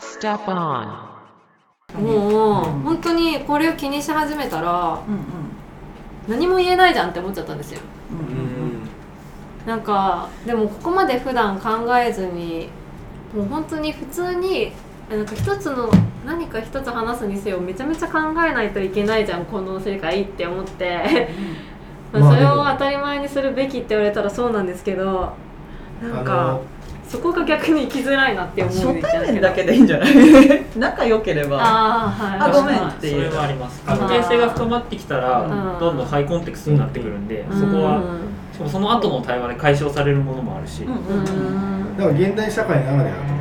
Step on. もう、うん本当にこれを気にし始めたらうん何も言えないじゃんって思っちゃったんですようんううんなんかでもここまで普段考えずにもう本当に普通になんか一つの何か一つ話すにせよめちゃめちゃ考えないといけないじゃんこの世界って思ってまあまあそれを当たり前にするべきって言われたらそうなんですけどなんあかのそこが逆に生きづらいなって思う初対面だけでいいんじゃない？仲良ければ。ああはい。あごめん。はいっていうそれはあります。関係性が深まってきたらうんどんどんハイコンテクストになってくるんでうん。そこはしかもその後の対話で解消されるものもあるし。うんだから現代社会ならではだと思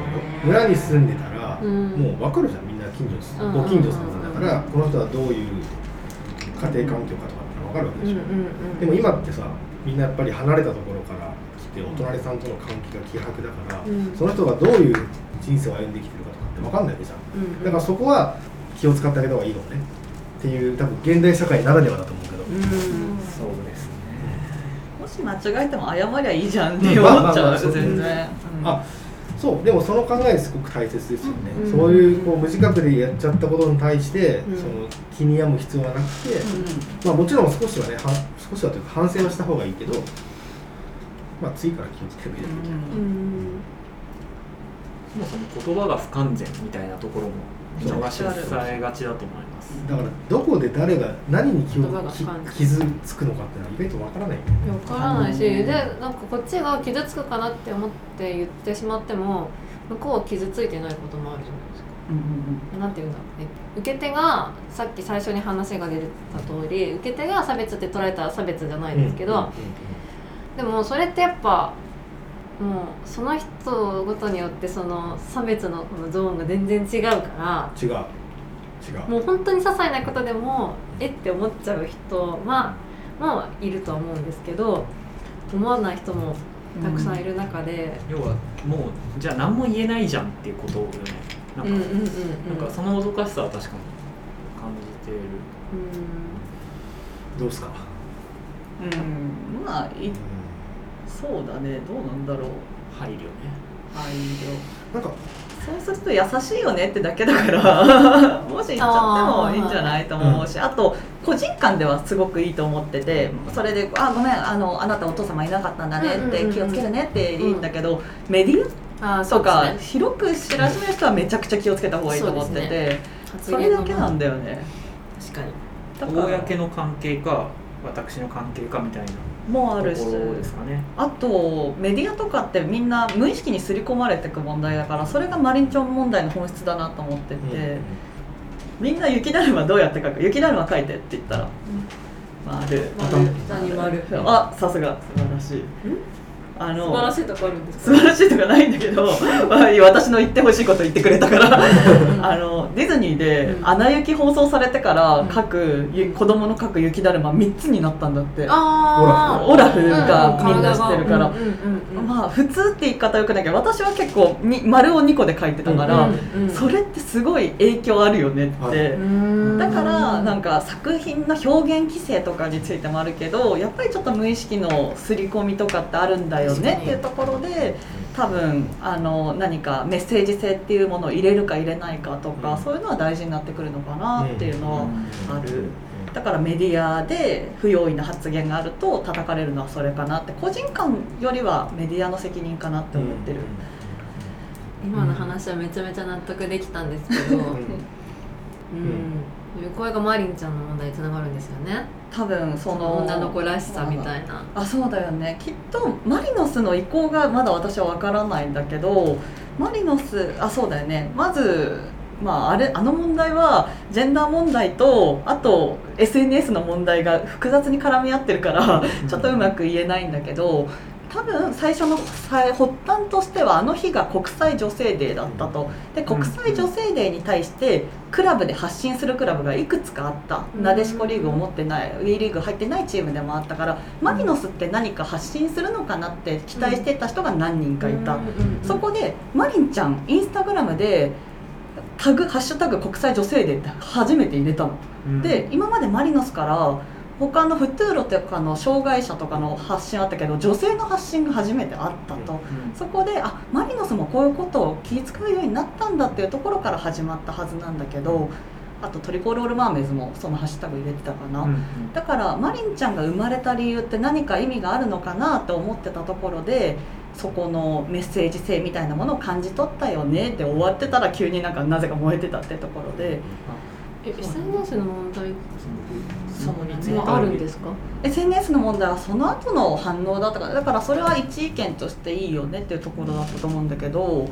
うよ村に住んでたら、うん。もう分かるじゃん。みんな近所うん。ご近所さんだから、この人はどういう家庭環境かとかるわけでしょ、でも今ってさみんなやっぱり離れたところから来てお隣さんとの関係が希薄だから、うん。その人がどういう人生を歩んできてるかとかって分かんないわけじゃん。うんだからそこは気を使ってあげた方がいいのねっていう多分現代社会ならではだと思うけど、うん。そうですね。もし間違えても謝りゃいいじゃんって思っちゃうそう。全然。うん。あそうでもその考えすごく大切ですよね、うん。そういうこう無自覚でやっちゃったことに対して、うん。その気に病む必要はなくて、まあ、もちろん少しはねは少しはというか反省はした方がいいけど、まあ、次から気をつければいいだけじゃん。うん。そもそも言葉が不完全みたいなところも見逃しされがちだと思います。だからどこで誰が何に気傷つくのかっていうのは意外とわからないよね。分からないしでなんかこっちが傷つくかなって思って言ってしまっても向こうは傷ついてないこともあるじゃないですか。うんうんなんて言うんだろう。ね受け手がさっき最初に話が出た通り受け手が差別って捉えたら差別じゃないですけど、うんうん。でもそれってやっぱもうその人ごとによってその差別のこのゾーンが全然違うから違う。違う。もう本当に些細なことでもえって思っちゃう人はもういるとは思うんですけど思わない人もたくさんいる中で、要はもうじゃあ何も言えないじゃんっていうことよね。なんか、うんうんうんうん。なんかそのもどかしさは確かに感じてる。どうすか、うん。まあいそうだね。どうなんだろう。配慮ね。配慮。なんかそうすると優しいよねってだけだから。もし言っちゃってもいいんじゃないと思うし。あと個人間ではすごくいいと思っててそれで「あごめんあのあなたお父様いなかったんだね」って気をつけるねっていいんだけどメディアとかね。広く知らしめる人はめちゃくちゃ気をつけた方がいいと思ってて発それだけなんだよね。確かに。公の関係か私の関係かみたいな。ともあるし。ねあとメディアとかってみんな無意識に刷り込まれていく問題だからそれがマリンチョン問題の本質だなと思ってて、みんな雪だるまどうやって書く？雪だるま書いてって言ったら、丸丸何丸あさすが。素晴らしいあの素晴らしいとこあるんです素晴らしいとかないんだけど まあ私の言ってほしいこと言ってくれたから。あのディズニーで「うん。アナ雪」放送されてからうん。子供の書く雪だるま3つになったんだって。あオラフ。がみんな知ってるから。うんうんうんうん。まあ普通って言い方よくないけど私は結構に丸を2個で書いてたから、うんうんそれってすごい影響あるよねあって。う。ん。だからなんか作品の表現規制とかについてもあるけどやっぱりちょっと無意識の刷り込みとかってあるんだよ確かにねっていうところで多分あの何かメッセージ性っていうものを入れるか入れないかとか、うん。そういうのは大事になってくるのかなっていうのはうん。ある。だからメディアで不用意な発言があると叩かれるのはそれかなって個人間よりはメディアの責任かなって思ってる、今の話はめちゃめちゃ納得できたんですけど、うん、これがマリンちゃんの問題につながるんですよね。多分その女の子らしさみたいな。あそうだよね。きっとマリノスの意向がまだ私は分からないんだけどマリノスあそうだよね。まずまあ、あれあの問題はジェンダー問題とあと SNS の問題が複雑に絡み合ってるからちょっとうまく言えないんだけど多分最初のさ発端としてはあの日が国際女性デーだったと。で国際女性デーに対してクラブで発信するクラブがいくつかあった。うん。なでしこリーグを持ってないウィーリーグ入ってないチームでもあったからマリノスって何か発信するのかなって期待してた人が何人かいた。そこでマリンちゃんインスタグラムでタグハッシュタグ国際女性デーって初めて入れたの。で今までマリノスから他のフトゥーロとかの障害者とかの発信あったけど女性の発信が初めてあったと、そこであマリノスもこういうことを気遣うようになったんだっていうところから始まったはずなんだけどあとトリコロールマーメイズもそのハッシュタグ入れてたかな、うん。うんだからマリンちゃんが生まれた理由って何か意味があるのかなって思ってたところでそこのメッセージ性みたいなものを感じ取ったよねで終わってたら急になんかなぜか燃えてたってところで。え SNS の問題そうについてもあるんですか？SNS の問題はその後の反応だったからだからそれは一意見としていいよねっていうところだったと思うんだけど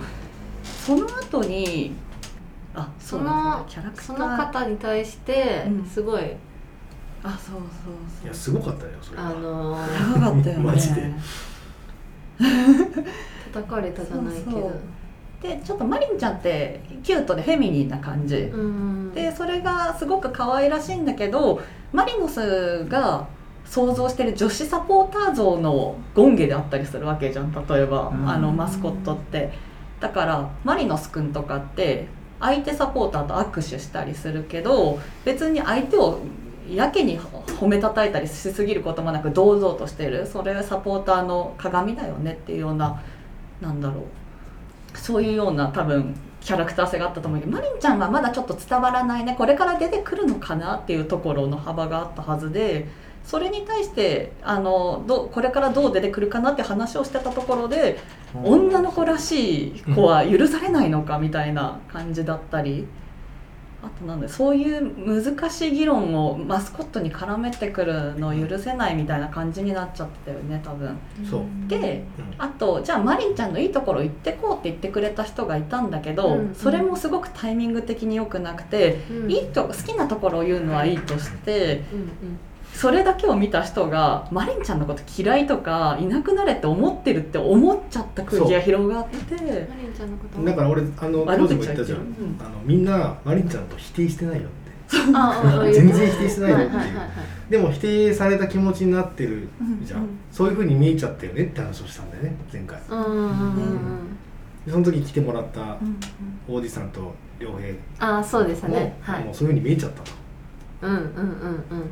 その後にあそのキャラクタそーの方に対してうんすごい、あそうそういそう。やすごかったよそれは。あのーやばかったよね。マジで。叩かれたじゃないけど。そうそうでちょっとマリンちゃんってキュートでフェミニンな感じ、うん。でそれがすごく可愛らしいんだけどマリノスが想像してる女子サポーター像のゴンゲであったりするわけじゃん例えば、うん。あのマスコットって。だからマリノスくんとかって相手サポーターと握手したりするけど別に相手をやけに褒めたたいたりしすぎることもなく堂々としてる。それはサポーターの鏡だよねっていうようななんだろうそういうような多分キャラクター性があったと思うけどマリンちゃんはまだちょっと伝わらないねこれから出てくるのかなっていうところの幅があったはずでそれに対してあのどうこれからどう出てくるかなって話をしてたところで女の子らしい子は許されないのかみたいな感じだったり。あとなんだそういう難しい議論をマスコットに絡めてくるのを許せないみたいな感じになっちゃったよね多分。でうん。あとじゃあマリンちゃんのいいところ言ってこうって言ってくれた人がいたんだけど、うん。うんそれもすごくタイミング的に良くなくて、うん。いいと好きなところを言うのはいいとしてそれだけを見た人がマリンちゃんのこと嫌いとかいなくなれって思ってるって思っちゃった空気が広がってマリンちゃんのこと。だから俺あの悪当時も言ったじゃん、あのみんなマリンちゃんと否定してないよって。全然否定してないよっていう、でも否定された気持ちになってるじゃん、うんうんそういうふうに見えちゃったよねって話をしたんだよね前回。うんうんその時来てもらったうん王子さんと良平。ああそうですも,、ねはい。もうそういうふうに見えちゃったと。うんうんうんうん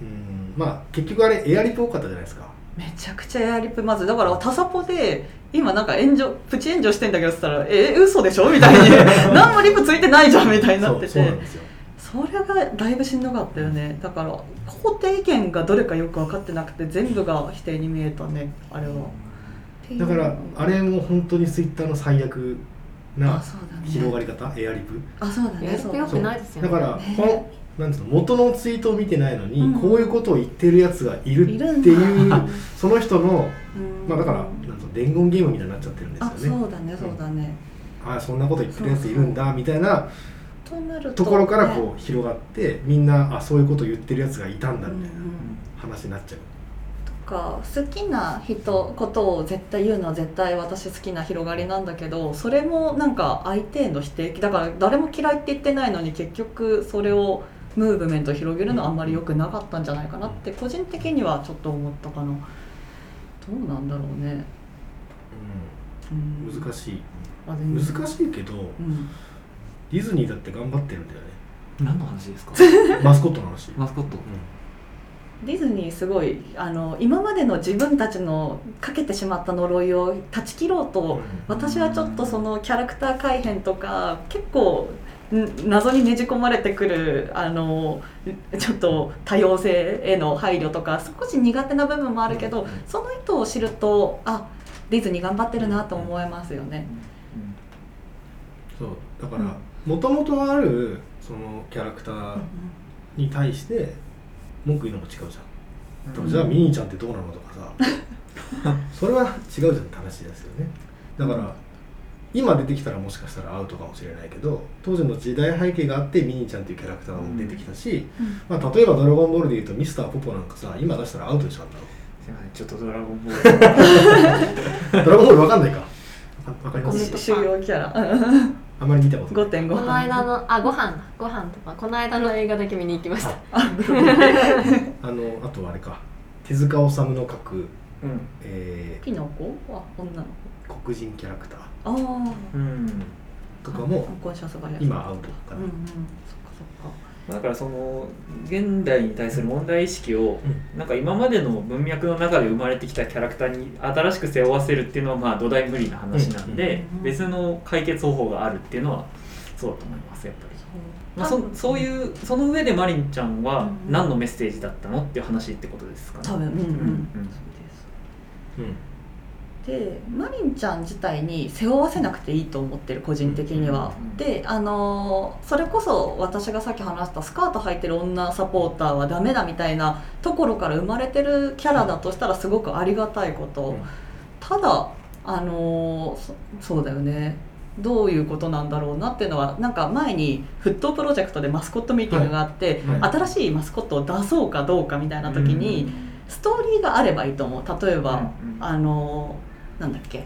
うん。まあ結局あれエアリップ多かったじゃないですか。めちゃくちゃエアリップまずだからタサポで今なんか炎上プチ炎上してんだけどっつったら「え嘘でしょ?」みたいに「何もリップついてないじゃん」みたいになってて。そうそうなんですよ。それがだいぶしんどかったよね。だから肯定意見がどれかよく分かってなくて全部が否定に見えたね。あれは。だからあれも本当にツイッターの最悪なあそうだね。広がり方？エアリプ？あそうだエアリップ良ねそうだくないですよね。だから、ね。このなんつうの元のツイートを見てないのに、うん。こういうことを言ってるやつがいるいるんだ。っていうその人の、うん。まあ、だからなんつうの伝言ゲームみたいになっちゃってるんですよあねそうだねそうだね、ああそんなこと言ってるやついるんだみたいなとなるところからねこう広がってみんなあそういうこと言ってるやつがいたんだみたいな話になっちゃう、とか好きな人ことを絶対言うのは絶対私好きな広がりなんだけどそれもなんか相手への否定だから誰も嫌いって言ってないのに結局それをムーブメントを広げるのはあんまり良くなかったんじゃないかなって個人的にはちょっと思ったかな。どうなんだろうね、うん。うん、難しい。難しいけどうん。ディズニーだって頑張ってるんだよね。何の話ですか？マスコットの話、マスコット。ディズニーすごいあの今までの自分たちのかけてしまった呪いを断ち切ろうと、私はちょっとそのキャラクター改変とか結構ん謎にねじ込まれてくるあのちょっと多様性への配慮とか少し苦手な部分もあるけどその意図を知るとあディズニー頑張ってるなと思えますよね。そうだからもともとあるそのキャラクターに対して文句言うのも違うじゃん、うんじゃあミニーちゃんってどうなのとかさ。それは違うじゃんって話ですよね。だから今出てきたらもしかしたらアウトかもしれないけど当時の時代背景があってミニーちゃんっていうキャラクターも出てきたし、まあ、例えば「ドラゴンボール」でいうとミスターポポなんかさ今出したらアウトでしょあんなの？すいませんちょっとドラゴンボール。ドラゴンボールわかんないか。わかりますコメント主要キャラ。あんまり見たことない。5.5この間のあご飯。だご飯とか。この間の映画だけ見に行きました。あ のあとはあれか。手塚治虫の描く、うん。えピノコは女のー黒人キャラクター。子ああうん。とかも今アウトかな、うんうん。そっかそっか。だからその現代に対する問題意識をなんか今までの文脈の中で生まれてきたキャラクターに新しく背負わせるっていうのはまあ土台無理な話なんでうん別の解決方法があるっていうのはそうだと思いますやっぱり。まあ、そそういうその上でマリンちゃんはうん何のメッセージだったのっていう話ってことですかね。多分。うん。うんうんでマリンちゃん自体に背負わせなくていいと思ってる個人的には、うんであのーそれこそ私がさっき話したスカート履いてる女サポーターはダメだみたいなところから生まれてるキャラだとしたらすごくありがたいこと、うん。ただあのーそそうだよね。どういうことなんだろうなっていうのはなんか前に沸騰プロジェクトでマスコットミーティングがあって、はい。はい。新しいマスコットを出そうかどうかみたいな時に、ストーリーがあればいいと思う。例えば、うんうん。あのなんだっけ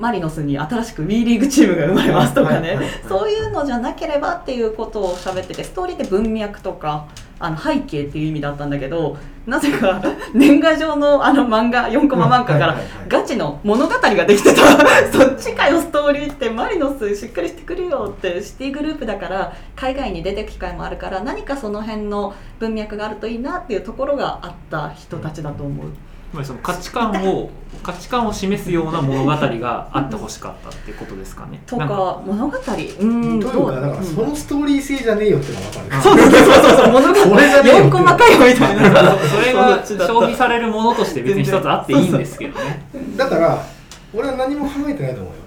マリノスに新しく WE リーグチームが生まれますとかね、そういうのじゃなければっていうことを喋っててストーリーって文脈とかあの背景っていう意味だったんだけどなぜか 年賀状のあの漫画4コマ漫画からガチの物語ができてた。そっちかよストーリーってマリノスしっかりしてくるよってシティグループだから海外に出てく機会もあるから何かその辺の文脈があるといいなっていうところがあった人たちだと思う。つまりその価値観を 価値観を示すような物語があってほしかったってことですかね。とか物語？うーんというかだからそのストーリー性じゃねえよっていうのが分かる。そうそうそうそうそう。物語それじゃねえよ4コマかよみたいな。それが 消費されるものとして別に一つあっていいんですけどね。だから俺は何も考えてないと思うよ。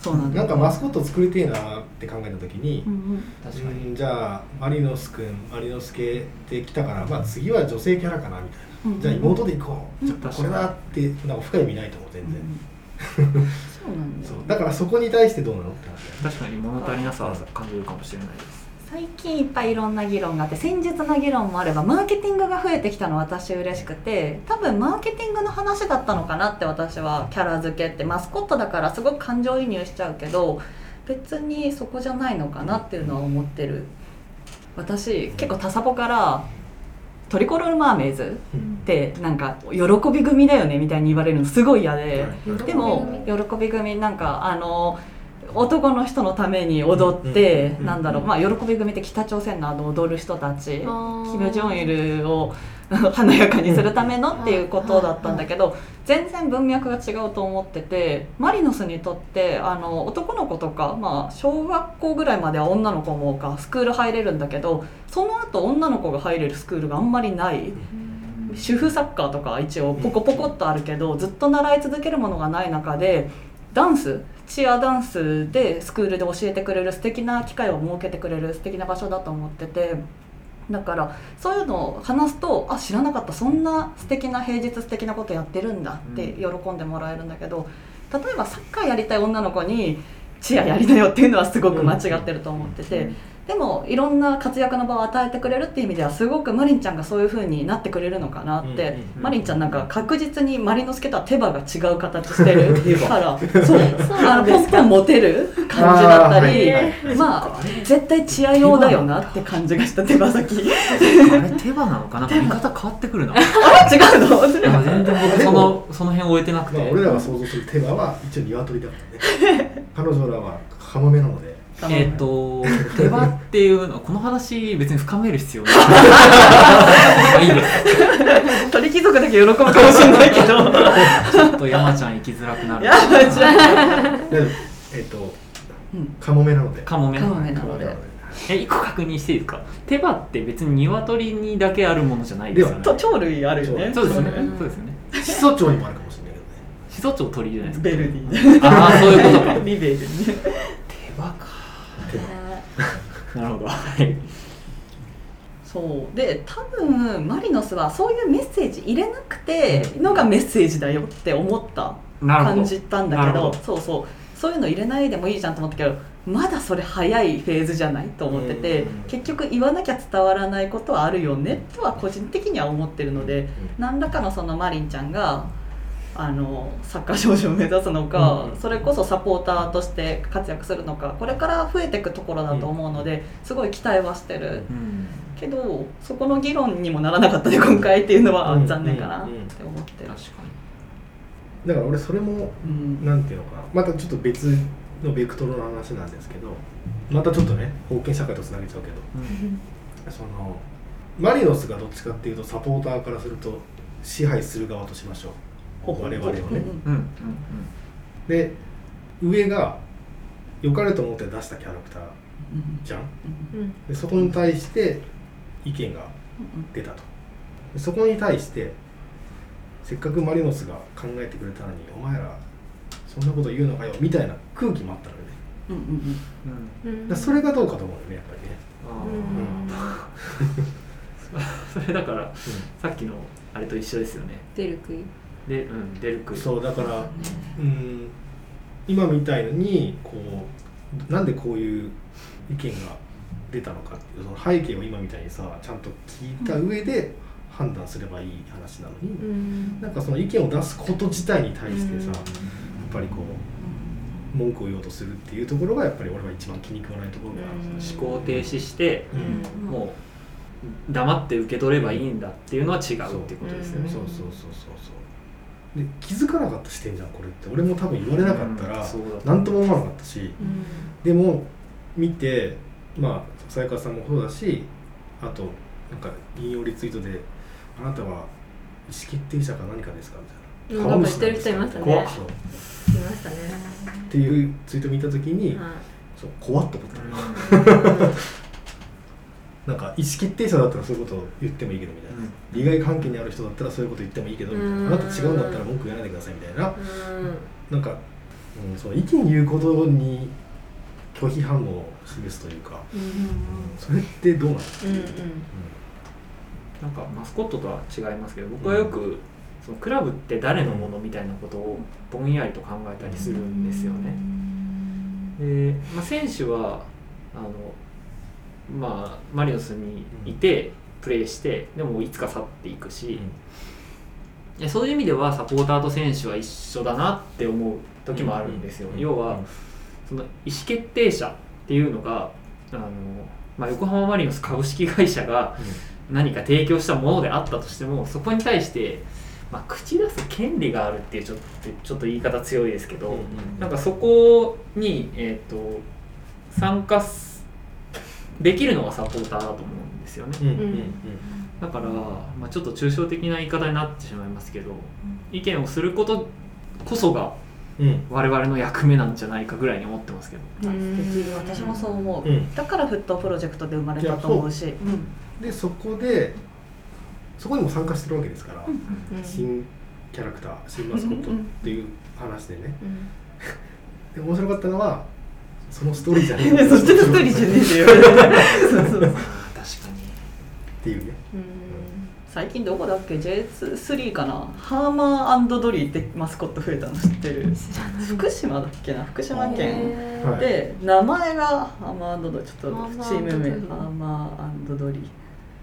そうなんだ。なんかマスコット作りてえなって考えた時にうんうん確かに。うんじゃあマリノス君マリノス系で来たからまあ次は女性キャラかなみたいな、うんじゃあ妹で行こう、うん。じゃあこれだってなんか深い意味ないと思う全然、そうなんだよ。そうだからそこに対してどうなの？って話確かに物足りなさは感じるかもしれないです。最近いっぱいいろんな議論があって戦術な議論もあればマーケティングが増えてきたの私嬉しくて多分マーケティングの話だったのかなって私はキャラ付けってマスコットだからすごく感情移入しちゃうけど別にそこじゃないのかなっていうのは思ってる。私結構タサポからトリコロールマーメイズってなんか喜び組だよねみたいに言われるのすごい嫌で、はい。でも喜び組なんかあの男の人のために踊って、うんなんだろう、まあ、喜び組って北朝鮮のあの踊る人たちキム・ジョンイルを華やかにするためのっていうことだったんだけど全然文脈が違うと思っててマリノスにとってあの男の子とか、まあ、小学校ぐらいまでは女の子もかスクール入れるんだけどその後女の子が入れるスクールがあんまりない。主婦サッカーとか一応ポコポコっとあるけどずっと習い続けるものがない中でダンスチアダンスでスクールで教えてくれる素敵な機会を設けてくれる素敵な場所だと思っててだからそういうのを話すとあ知らなかったそんな素敵な平日素敵なことやってるんだって喜んでもらえるんだけど例えばサッカーやりたい女の子にチアやりなよっていうのはすごく間違ってると思ってて。でもいろんな活躍の場を与えてくれるっていう意味ではすごくマリンちゃんがそういう風になってくれるのかなって、うんうんマリンちゃんなんか確実にマリノスケとは手羽が違う形してるから。そう。あのポンポン持てる感じだったり、あーはいまあ絶対チア用だよなって感じがした手羽先。あれ手羽なのかな？見方変わってくるな。あれ？違うの？全然僕そのその辺終えてなくて。まあ、俺らが想像するテーマは一応鶏だからね。彼女らはカモメなのでえっ、と 手羽っていうのこの話別に深める必要ない。まあいいです。鳥貴族だけ喜ぶかもしれないけどちょっと山ちゃん行きづらくなる。いやじゃあでえっ、とうんカモメなのでカモメ。カモメなのでのでえ一個確認していいですか？手羽って別に鶏にだけあるものじゃないですよね。と鳥類あるよねそうですよねうん。そうですよね。始祖鳥にもあるかもしれないけどね始祖鳥鳥じゃないですか？ベルディああそういうことか。リベルね手羽か。なるほど。はい。そうで多分マリノスはそういうメッセージ入れなくてのがメッセージだよって思った。感じたんだけどそうそうそういうの入れないでもいいじゃんと思ったけどまだそれ早いフェーズじゃないと思っててうん結局言わなきゃ伝わらないことはあるよねとは個人的には思ってるので何らかのそのマリンちゃんがあのサッカー少女を目指すのか、うん。それこそサポーターとして活躍するのかこれから増えていくところだと思うのですごい期待はしてる。うん。けどそこの議論にもならなかったね今回っていうのはうん。残念かなって思ってる。だから俺それもうん。なんていうのかなまたちょっと別のベクトルの話なんですけどまたちょっとね封建社会とつなげちゃうけどうん。そのマリノスがどっちかっていうとサポーターからすると支配する側としましょう我々をね、うん。うんうん。うんで上が良かれと思って出したキャラクターうんじゃん？うん。でそこに対して意見が出たと。でそこに対してせっかくマリノスが考えてくれたのにお前らそんなこと言うのかよみたいな空気もあったのよね。うんうんうん。うんだそれがどうかと思うよねやっぱりね。あー。それだからさっきのあれと一緒ですよね。出る杭で、うん、デルクそうだからうん今みたいのにこうなんでこういう意見が出たのかっていうその背景を今みたいにさちゃんと聞いた上で判断すればいい話なのに、うん。なんかその意見を出すこと自体に対してさ、うん。やっぱりこう文句を言おうとするっていうところがやっぱり俺は一番気に食わないところがある、うん思考停止してうん。もう黙って受け取ればいいんだっていうのは違うっていうことですよね。そうそうそうそうそうで気づかなかった視点じゃんこれって。俺も多分言われなかったら何とも思わなかったし。うん。でも見てまあ才川さんもそうだしあとなんか引用リツイートで「あなたは意思決定者か何かですか?」みたいな。うんなんか言ってる人いましたね。怖っ。そう。いましたね。っていうツイート見た時に、はそう怖っと思ったなんか意思決定者だったらそういうことを言ってもいいけどみたいな、利害関係にある人だったらそういうこと言ってもいいけどみたいな、うん。あなた違うんだったら文句言わないでくださいみたいな。うん。なんか、うん、その意見言うことに拒否反応を示すというか、うんそれってどうなの、うんうん。なんかマスコットとは違いますけど僕はよくそのクラブって誰のものみたいなことをぼんやりと考えたりするんですよね。で、まあ、選手はあの、まあ、マリノスにいてプレーしてでもいつか去っていくし、いやそういう意味ではサポーターと選手は一緒だなって思う時もあるんですよ。要はその意思決定者っていうのがあの、まあ、横浜マリノス株式会社が何か提供したものであったとしてもそこに対して、まあ、口出す権利があるっていうちょっとちょっと言い方強いですけど、なんかそこに、えー、と参加すできるのがサポーターだと思うんですよね。うん。うん。うんだから、まあ、ちょっと抽象的な言い方になってしまいますけど意見をすることこそがうん。うん我々の役目なんじゃないかぐらいに思ってますけど。うん。できる私もそう思う、うん。だからフットプロジェクトで生まれたと思うし。うん。でそこでそこにも参加してるわけですから、うん。新キャラクター新マスコットっていう話でね。うん。で面白かったのはそのストーリーじゃねえね そっちのストーリーじゃねえって言われてそうそう確かに。っていうね。うん。最近どこだっけ？J3 かな？ハーマードリーってマスコット増えたの知ってる？福島だっけな？福島県で名前がハーマードリー。ちょっとチーム名。ハーマードリー。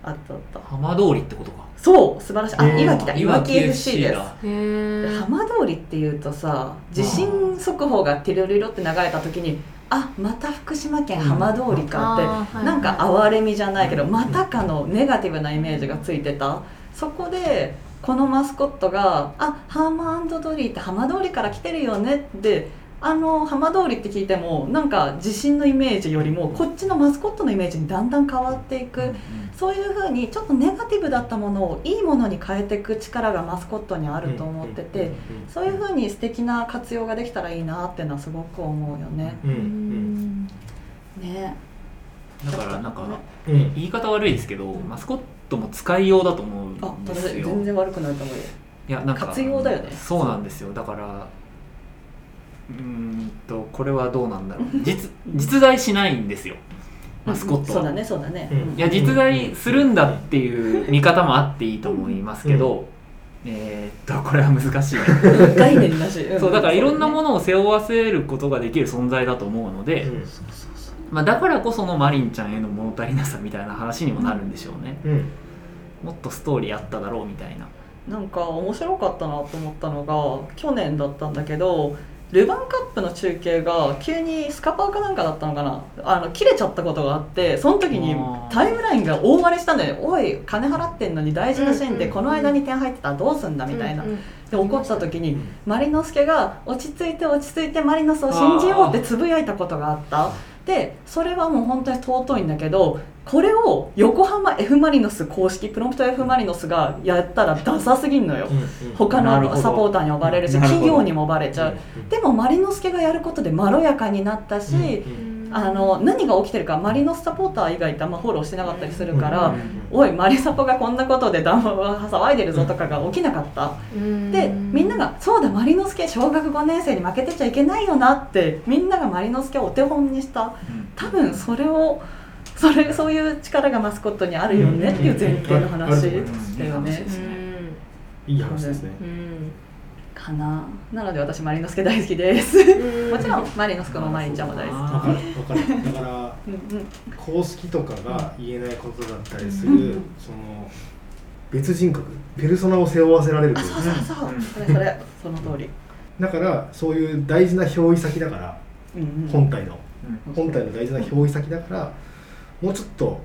あったあった。浜通りってことか。そう素晴らしい。あ、いわきだいわき FC です。浜通りっていうとさ地震速報がティロリロって流れた時にあまた福島県浜通りかって、うんなんか哀れみじゃないけどまたかのネガティブなイメージがついてた。そこでこのマスコットが「あハーマードリーって浜通りから来てるよね」ってあの浜通りって聞いてもなんか地震のイメージよりもこっちのマスコットのイメージにだんだん変わっていくそういうふうにちょっとネガティブだったものをいいものに変えていく力がマスコットにあると思っててそういうふうに素敵な活用ができたらいいなっていうのはすごく思うよね。うんうんね。だからなんかうんうん言い方悪いですけどマスコットも使いようだと思うんあですよ。全然悪くないと思うよ。いやなんか活用だよね。そうなんですよ。だからうーんとこれはどうなんだろう。実実在しないんですよ。マスコットは、そうだねそうだね。うん。いや実在するんだっていう見方もあっていいと思いますけど、えーっとこれは難しいね。概念だし。ん。そうだからいろんなもの。のを背負わせることができる存在だと思うので、うん。まあ、だからこそのマリンちゃんへの物足りなさみたいな話にもなるんでしょうね。うん。もっとストーリーあっただろうみたいな。なんか面白かったなと思ったのが去年だったんだけど。ルヴァンカップの中継が急にスカパーかなんかだったのかな？あの切れちゃったことがあってその時にタイムラインが大荒れしたんだよ。ねおい金払ってんのに大事なシーンでこの間に点入ってたらどうすんだみたいな。で怒った時にマリノスケが落ち着いて落ち着いてマリノスを信じようってつぶやいたことがあったでそれはもう本当に尊いんだけどこれを横浜 F・ マリノス公式プロンプト F・ マリノスがやったらダサすぎんのよ、他なるほど。のサポーターに呼ばれるし企業にも呼ばれちゃう、でもマリノスケがやることでまろやかになったし、あの何が起きてるかマリノスサポーター以外ってあんまフォローしてなかったりするから、うんおいマリサポがこんなことで談話が騒いでるぞとかが起きなかった、でみんなが「そうだマリノスケ小学5年生に負けてちゃいけないよな」ってみんながマリノスケをお手本にした。多分それをそれそういう力がマスコットにあるよねっていう前提の話だよね。いい話ですねかな。なので私マリノスケ大好きです。もちろんマリノスケもマリンちゃんも大好わかるわかる。だからき。うんうん。公式とかが言えないことだったりする、うんその別人格ペルソナを背負わせられるとあいう。かそうそうそう、うん。それそれその通り。だからそういう大事な憑依先だからうんうん。本体の。うん。本体の大事な憑依先だからもうちょっと、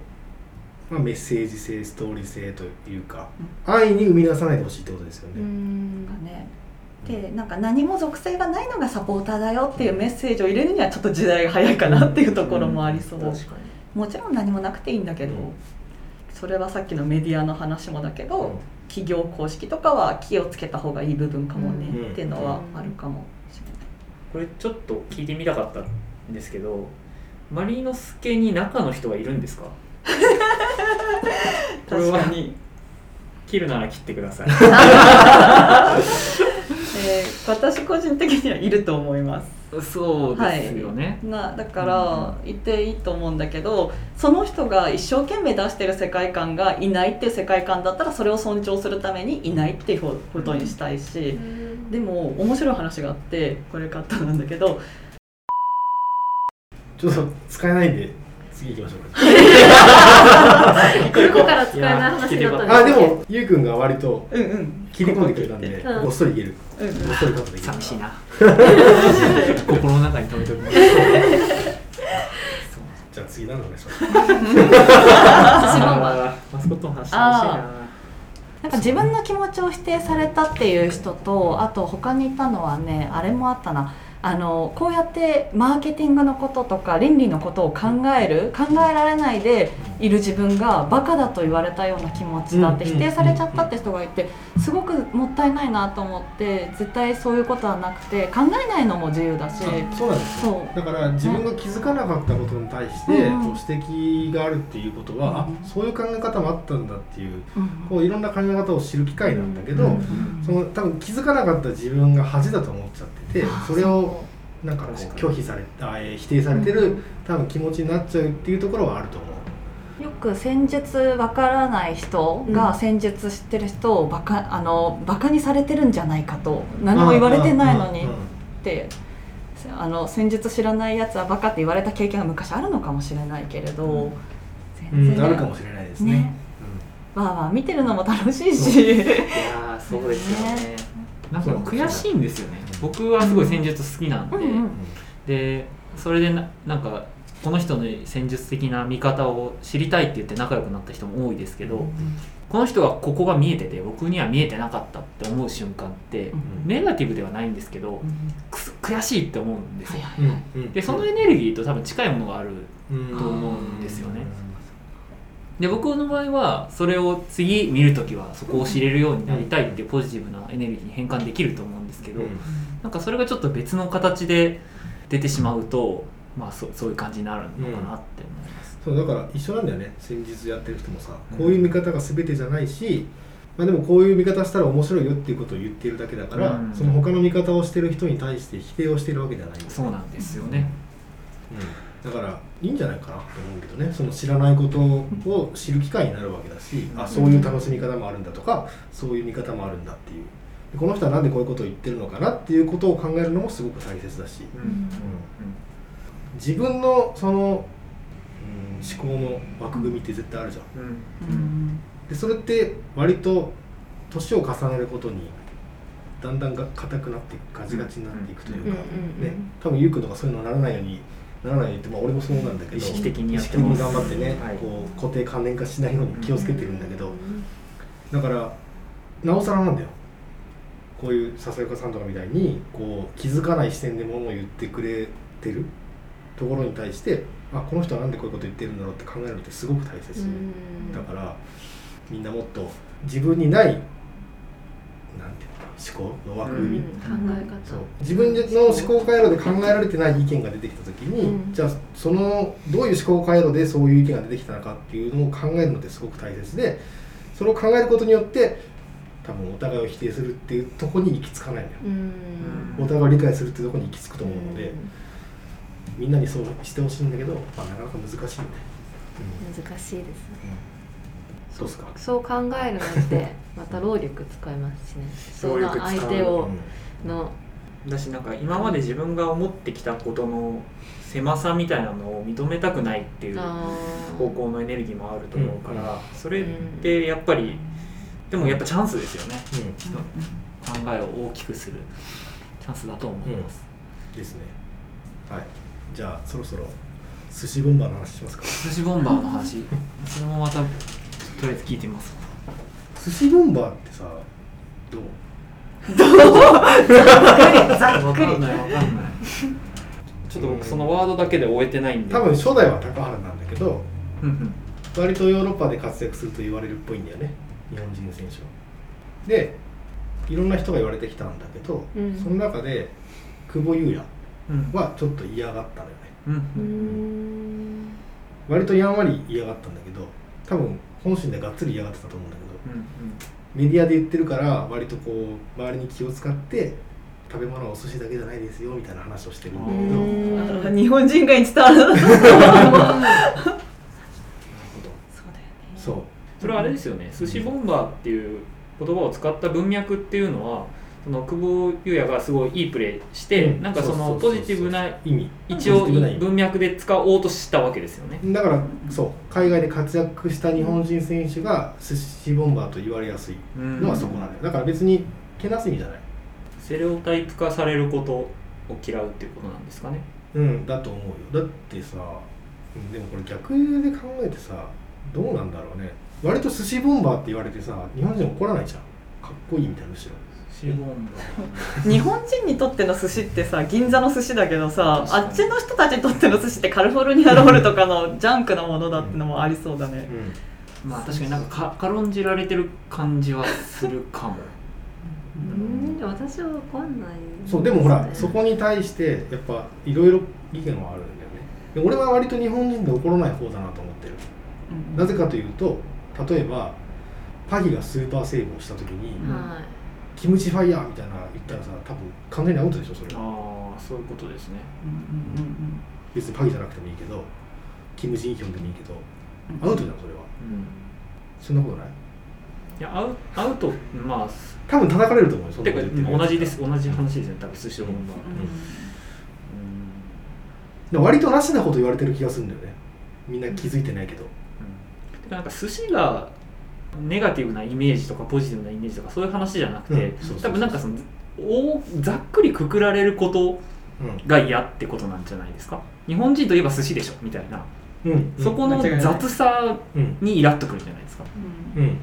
まあ、メッセージ性ストーリー性というか安易に生み出さないでほしいってことですよね。なんかねでなんか何も属性がないのがサポーターだよっていうメッセージを入れるにはちょっと時代が早いかなっていうところもありそう、確かに。もちろん何もなくていいんだけど、うん。それはさっきのメディアの話もだけど、うん。企業公式とかは気をつけた方がいい部分かもね、うんっていうのはあるかもしれない。これちょっと聞いてみたかったんですけどマリノス系に中の人はいるんですか？確かに、切るなら切ってください えー私個人的にはいると思います。そうですよね、なだからいていいと思うんだけどその人が一生懸命出してる世界観がいないっていう世界観だったらそれを尊重するためにいないっていうことにしたいしでも面白い話があってこれカットなんだけど。ちょっと使えないんで次行きましょうか。どこから使えない話だったんですあでもゆうくんが割とうんうん。切り込んでくれたんでうんごっそりいけるうんうん。寂しいな。心の中に留めておきます。じゃあ次何の話しまマスコットの話しいな。なんか自分の気持ちを否定されたっていう人とあと他にいたのはねあれもあったなあのこうやってマーケティングのこととか倫理のことを考える考えられないでいる自分がバカだと言われたような気持ちだってうん否定されちゃったって人がいてすごくもったいないなと思って絶対そういうことはなくて考えないのも自由だしそうなんですだから自分が気づかなかったことに対して指摘があるっていうことは、うんあそういう考え方もあったんだっていううんこういろんな考え方を知る機会なんだけど、うんその多分気づかなかった自分が恥だと思っちゃっててそれをなんかこう拒否されあえー否定されてる多分気持ちになっちゃうっていうところはあると思う。よく戦術わからない人が戦術知ってる人をバカあのバカにされてるんじゃないかと。何も言われてないのにって。あの戦術知らないやつはバカって言われた経験が昔あるのかもしれないけれど、うん。全然。あるかもしれないですね。ね。わあわあ見てるのも楽しいし。いやーそうですよね。なんか悔しいんですよね僕はすごい戦術好きなんで、うんうん。でそれでななんかこの人の戦術的な見方を知りたいって言って仲良くなった人も多いですけど、この人がここが見えてて僕には見えてなかったって思う瞬間って、うんネガティブではないんですけど、うんくす悔しいって思うんですよ、はいはいはい。うんうん。でそのエネルギーと多分近いものがあるうんと思うんですよね。で僕の場合はそれを次見るときはそこを知れるようになりたいっていうポジティブなエネルギーに変換できると思うんですけど、うんなんかそれがちょっと別の形で出てしまうと、まあ、そそういう感じになるのかなって思います。そうだから一緒なんだよね。戦術やってる人もさうん。こういう見方が全てじゃないし、まあ、でもこういう見方したら面白いよっていうことを言ってるだけだから、うん。その他の見方をしてる人に対して否定をしてるわけじゃないそうなんですよね。うん、だからいいんじゃないかなと思うけどね。その知らないことを知る機会になるわけだし、あそういう楽しみ方もあるんだとかそういう見方もあるんだっていう。でこの人はなんでこういうことを言ってるのかなっていうことを考えるのもすごく大切だし、うん。うん自分のその、うん、思考の枠組みって絶対あるじゃん。うん。うんでそれって割と年を重ねることにだんだんが硬くなっていくガチガチになっていくというか、うんうんうんね、多分ゆうくんとかそういうのならないようにならないようにって、まあ、俺もそうなんだけど意識的にや意識的ってます。に頑張ってね、はい。こう固定関連化しないように気をつけてるんだけど、だからなおさらなんだよこういう笹岡さんとかみたいにこう気づかない視点でものを言ってくれてるところに対してあこの人はなんでこういうこと言ってるんだろうって考えるのってすごく大切、うん。だからみんなもっと自分にないなんていうの思考の枠組み、うん考え方。そう。自分の思考回路で考えられてない意見が出てきた時に、うん。じゃあそのどういう思考回路でそういう意見が出てきたのかっていうのを考えるのってすごく大切でそれを考えることによって多分お互いを否定するっていうところに行き着かないのよ、うん。お互いを理解するっていうところに行き着くと思うので、みんなにそうしてほしいんだけど、まあ、なかなか難しいよね、難しいですね。うん、そうっすか？そう考えるのってまた労力使いますしね。その労力使う。相手をの。だしなんか今まで自分が思ってきたことの狭さみたいなのを認めたくないっていう方向のエネルギーもあると思うから、うん。それってやっぱりでもやっぱチャンスですよね。うん。考えを大きくする。チャンスだと思います、ですね。はい。じゃあそろそろ寿司ボンバーの話しますか。寿司ボンバーの話？それもまたとりあえず聞いてみます。寿司ボンバーってさどう？ざっくり。わかんないわかんない。ちょっと僕そのワードだけで終えてないんで。多分初代は高原なんだけどうんうん。割とヨーロッパで活躍すると言われるっぽいんだよね日本人選手は。でいろんな人が言われてきたんだけど、うん。その中で久保優也うん。はちょっと嫌がったのよね。うん。うーん。割とやんわり嫌がったんだけど多分本心でがっつり嫌がってたと思うんだけどうんメディアで言ってるから割とこう周りに気を使って食べ物はお寿司だけじゃないですよみたいな話をしてるんだけど。うん。日本人がに伝わるそうだよね。そうそれはあれですよね。寿司ボンバーっていう言葉を使った文脈っていうのはその久保優也がすごいいいプレーして、うん。なんかそのポジティブな意味。一応文脈で使おうとしたわけですよね。だからそう。海外で活躍した日本人選手が寿司ボンバーと言われやすいのはそこなのよ。だから別にけなす意味じゃない。セレオタイプ化されることを嫌うっていうことなんですかね。うん。だと思うよ。だってさうんでもこれ逆で考えてさどうなんだろうね割と寿司ボンバーって言われてさ日本人怒らないじゃん。かっこいいみたいなむしろ。寿司ボンバー。日本人にとっての寿司ってさ銀座の寿司だけどさあっちの人たちにとっての寿司ってカリフォルニアロールとかのジャンクなものだってのもありそうだね。まあ確かになんかか軽んじられてる感じはするかも。うん私は分かんない。そうでもほらねそこに対してやっぱいろいろ意見はあるんだよね。で俺は割と日本人で怒らない方だなと思ってる。うん。なぜかというと例えばパギがスーパーセーブをした時に、うん。はキムチファイヤーみたいな言ったらさ多分完全にアウトでしょそれは。ああそういうことですね。うんうん別にパギじゃなくてもいいけどキム・ジンヒョンでもいいけどアウトじゃんそれは。うん。そんなことない？いやアウアウトまあ多分叩かれると思うよそんてかなこと同じです。同じ話ですね多分寿司ボンバー。うん。でも割となしなこと言われてる気がするんだよね。みんな気づいてないけどなんか寿司がネガティブなイメージとかポジティブなイメージとかそういう話じゃなくて、多分なんかそのおざっくりくくられることうん。が嫌ってことなんじゃないですか？日本人といえば寿司でしょみたいな、うん。そこの雑さうん。にイラっとくるじゃないですか。うん。うん。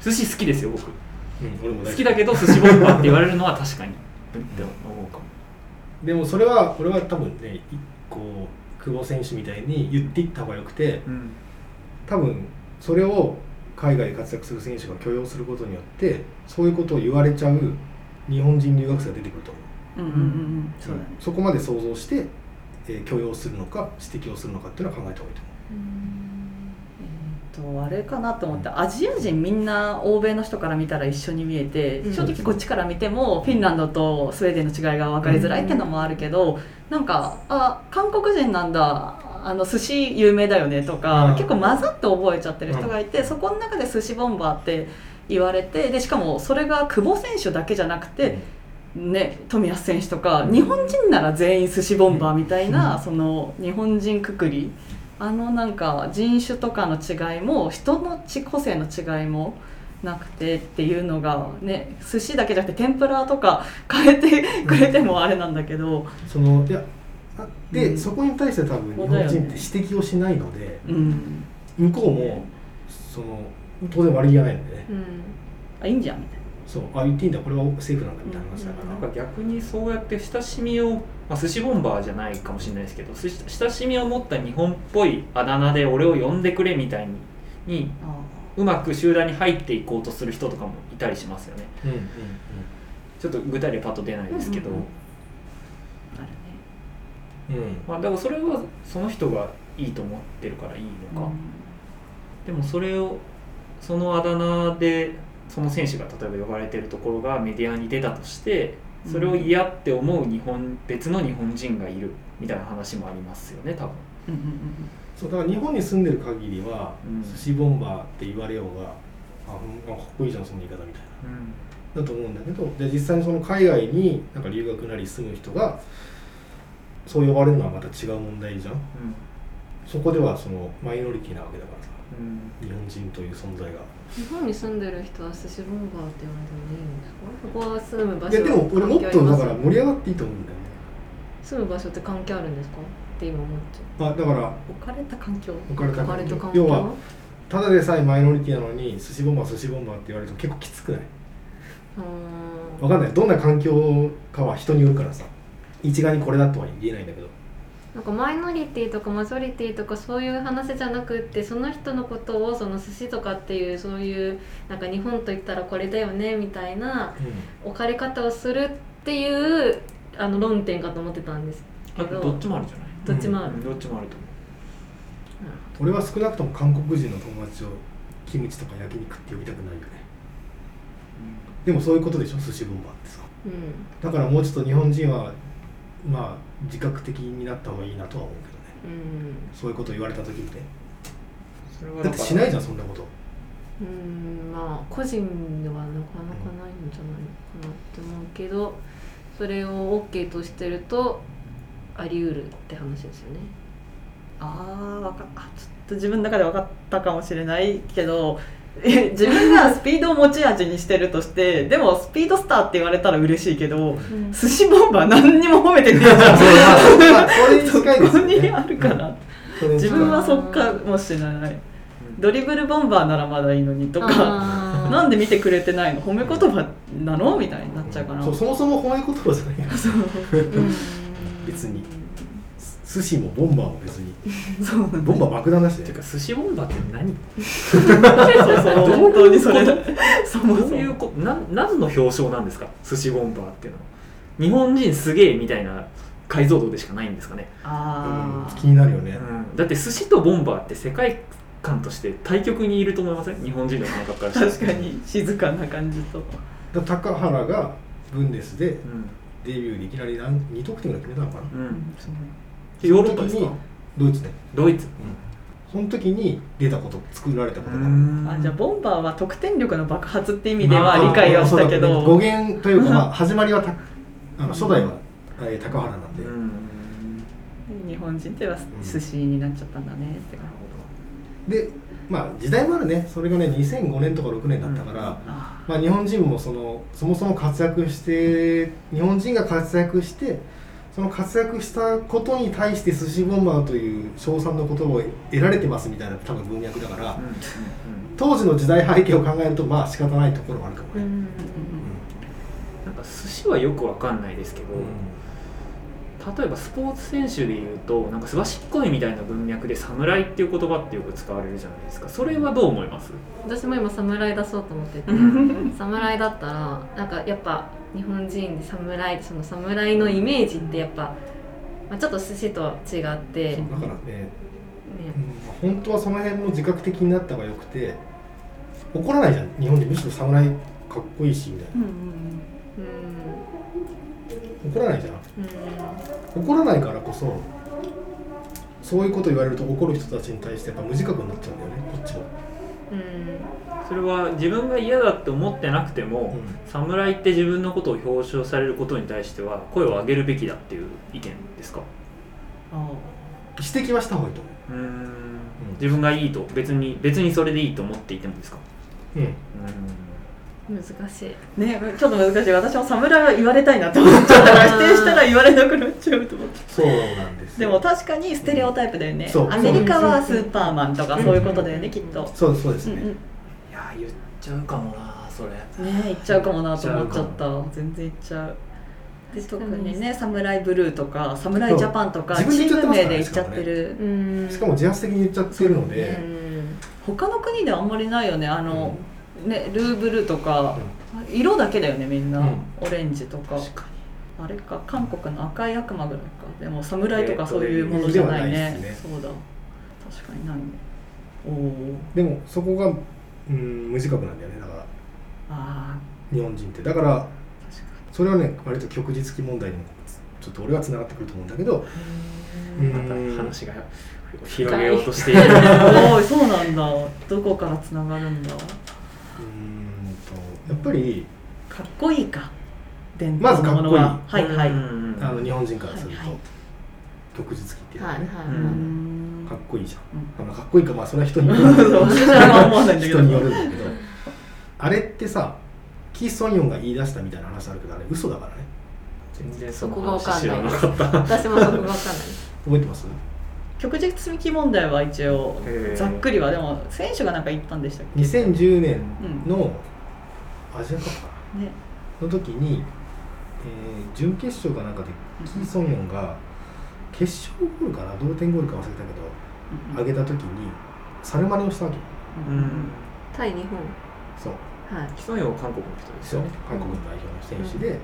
寿司好きですよ僕。俺も大好きだけど寿司ボンバーって言われるのは確かに。うんって思うかも。でもそれは俺は多分ねいこう久保選手みたいに言っていった方がよくてうん多分それを海外で活躍する選手が許容することによってそういうことを言われちゃう日本人留学生が出てくると思う。うんうんうんうん。そうだねそこまで想像して、えー許容するのか指摘をするのかっていうのは考えた方がいいとえーとあれかなと思ってアジア人みんな欧米の人から見たら一緒に見えて、うん。正直こっちから見てもフィンランドとスウェーデンの違いが分かりづらいっていうのもあるけど、なんかあ韓国人なんだあの寿司有名だよねとか、うん。結構混ざって覚えちゃってる人がいて、そこの中で寿司ボンバーって言われてでしかもそれが久保選手だけじゃなくて、ね、冨安選手とか日本人なら全員寿司ボンバーみたいな、その日本人くくり。あのなんか人種とかの違いも人のち個性の違いもなくてっていうのがね寿司だけじゃなくて天ぷらとか変えてくれてもあれなんだけど、そのいやあで、うん。そこに対して多分日本人って指摘をしないので、うん、向こうもその当然悪気がないんでね。うん。あいいんじゃんみたいな。そう。あ言っていいんだ。これはセーフなんだみたいな話だから、なんか逆にそうやって親しみを、まあ、寿司ボンバーじゃないかもしれないですけどす親しみを持った日本っぽいあだ名で俺を呼んでくれみたいににあうまく集団に入っていこうとする人とかもいたりしますよね。うんうんうん。ちょっと具体例パッと出ないですけど、うんうんまあ、だからそれはその人がいいと思ってるからいいのか、でもそれをそのあだ名でその選手が例えば呼ばれてるところがメディアに出たとしてそれを嫌って思う日本別の日本人がいるみたいな話もありますよね多分。うんうんうんそうだから日本に住んでる限りは、うん。寿司ボンバーって言われようがあほんあかっこいいじゃんその言い方みたいな。だと思うんだけどで実際にその海外になんか留学なり住む人がそう呼ばれるのはまた違う問題じゃん。そこではそのマイノリティなわけだからさ。うん。日本人という存在が。日本に住んでる人は寿司ボンバーって言われてもいいんですか？そこは住む場い所やでも俺もっ関係ありますとだから盛り上がっていいと思うんだよね。住む場所って関係あるんですか？って今思っちゃあだから置かれた環境。置かれた環要は境ただでさえマイノリティなのに寿司ボンバー寿司ボンバーって言われると結構きつくない？うんわかんない。どんな環境かは人によるからさ一概にこれだとは言えないんだけど。なんかマイノリティとかマジョリティとかそういう話じゃなくってその人のことをその寿司とかっていうそういうなんか日本と言ったらこれだよねみたいな置かれ方をするっていうあの論点かと思ってたんですけど。あどっちもあるんじゃない？どっちもある、うん。どっちもあると思俺は少なくとも韓国人の友達をキムチとか焼肉って呼びたくないよね。でもそういうことでしょ寿司ボンバーってさ。うん。だからもうちょっと日本人はまあ自覚的になった方がいいなとは思うけどね。うん。そういうことを言われた時にねうそれはだってしないじゃんそんなこと。うんまあ個人ではなかなかないんじゃないかなって思うけどそれを OK としてるとあり得るって話ですよね。ああわかあちょっと自分の中で分かったかもしれないけどえ自分がスピードを持ち味にしてるとしてでもスピードスターって言われたら嬉しいけど寿司ボンバー何にも褒めてねえじゃんまあそれに近いですそこにあるから。それに近い。自分はそっかもしれない。ドリブルボンバーならまだいいのにとかなんで見てくれてないの？褒め言葉なの？みたいになっちゃうからそうそもそも褒め言葉じゃないから。うん。別に寿司もボンバーも別に。ボンバー爆弾だしね。ていうか寿司ボンバーって何？そうそう本当にそれ。だそもどそうもいうことなん何の表彰なんですか？寿司ボンバーっていうのは。日本人すげえみたいな解像度でしかないんですかね、あ気になるよね。うん、だって寿司とボンバーって世界観として対極にいると思いません？日本人の感覚からあして。確かに静かな感じと。高原がブンデスでうん、デビューでいきなり何2得点ぐらい決めたのかな？うん、そうヨーロッパですか？その時にドイツねドイツ。その時に出たこと作られたことが。あじゃあボンバーは得点力の爆発って意味では理解はしたけまあど、語源というか、まあ、始まりはたあの初代は、えー高原なんで、うん。日本人っては寿司になっちゃったんだねって感でまあ時代もあるね。それがね2005年とか6年だったから、あまあ、日本人もそのそもそも活躍して日本人が活躍してその活躍したことに対して寿司ボンバーという称賛の言葉を得られてますみたいな多分文脈だから、うんうん当時の時代背景を考えるとまあ仕方ないところもあるかもね、うんなんか寿司はよくわかんないですけど、例えばスポーツ選手でいうとなんかすばしっこいみたいな文脈で侍っていう言葉ってよく使われるじゃないですか。それはどう思います？私も今侍出そうと思ってて。侍だったらなんかやっぱ日本人で侍その侍のイメージってやっぱ、まあ、ちょっと寿司と違って、だからね、ね。うん本当はその辺も自覚的になった方がよくて怒らないじゃん。日本でむしろ侍かっこいいしみたいうんなうん怒らないじゃん。うん。怒らないからこそそういうこと言われると怒る人たちに対してやっぱ無自覚になっちゃうんだよねこっちも、うん。それは自分が嫌だって思ってなくても、侍って自分のことを表彰されることに対しては声を上げるべきだっていう意見ですか？あ指摘はした方がいいと思う。ん。自分がいいと別に別にそれでいいと思っていてもですか？う、うん、難しい。ーねちょっと難しい。私も侍は言われたいなと思っちゃったから 否定したら言われなくなっちゃうと思って。そうなんですよ。でも確かにステレオタイプだよね、そう。アメリカはスーパーマンとかそういうことだよね、きっと、そうそうですね、うんうん。いや言っちゃうかもなそれ。ね行っちゃうかもなと思っちゃった。全然行っちゃう。で特にね「サムライブルー」とか「サムライジャパン」とかチーム名で行っちゃってる。うん。しかも自発的に言っちゃってるので、他の国ではあんまりないよね。あの、ねルーブルーとか、色だけだよねみんな、うん。オレンジとか。確かあれか韓国の赤い悪魔ぐらいか。でも侍とかそういうものじゃないね,、ではないですそうだ。確かに何おおでもそこが、うん、無自覚なんだよね。だからあ日本人って。だからそれはね割と旭日記問題にもちょっと俺はつながってくると思うんだけどにまたうん。話が広げようとしている。そうなんだ。どこからつながるんだやっぱりかっこいいか？伝まず統のものは。かっこいい。はいはい、うんあの日本人からすると、はいはい。旭日記っていうのはいはい、かっこいいじゃうん。ん、まあ、かっこいいか。まあそれは人による。んだけど。人によるんだけど。あれってさキー・ソンヨンが言い出したみたいな話あるけどあれ嘘だからね。全然そこがわ話知らかんないです。なかった。私もそこが分かんない。覚えてます？旭日積み木問題は一応ざっくりは。でも選手がなんか言ったんでしたっけ？2010年のアジアカップか。ね。なの時に、えー準決勝かなんかでキー・ソンヨンが決勝ゴールかな？同点ゴールか忘れたけど上げた時に猿真似をしたわけ。ようん。対日本。そう。はい。基礎用韓国の人ですそう。よね韓国の代表の選手で、そ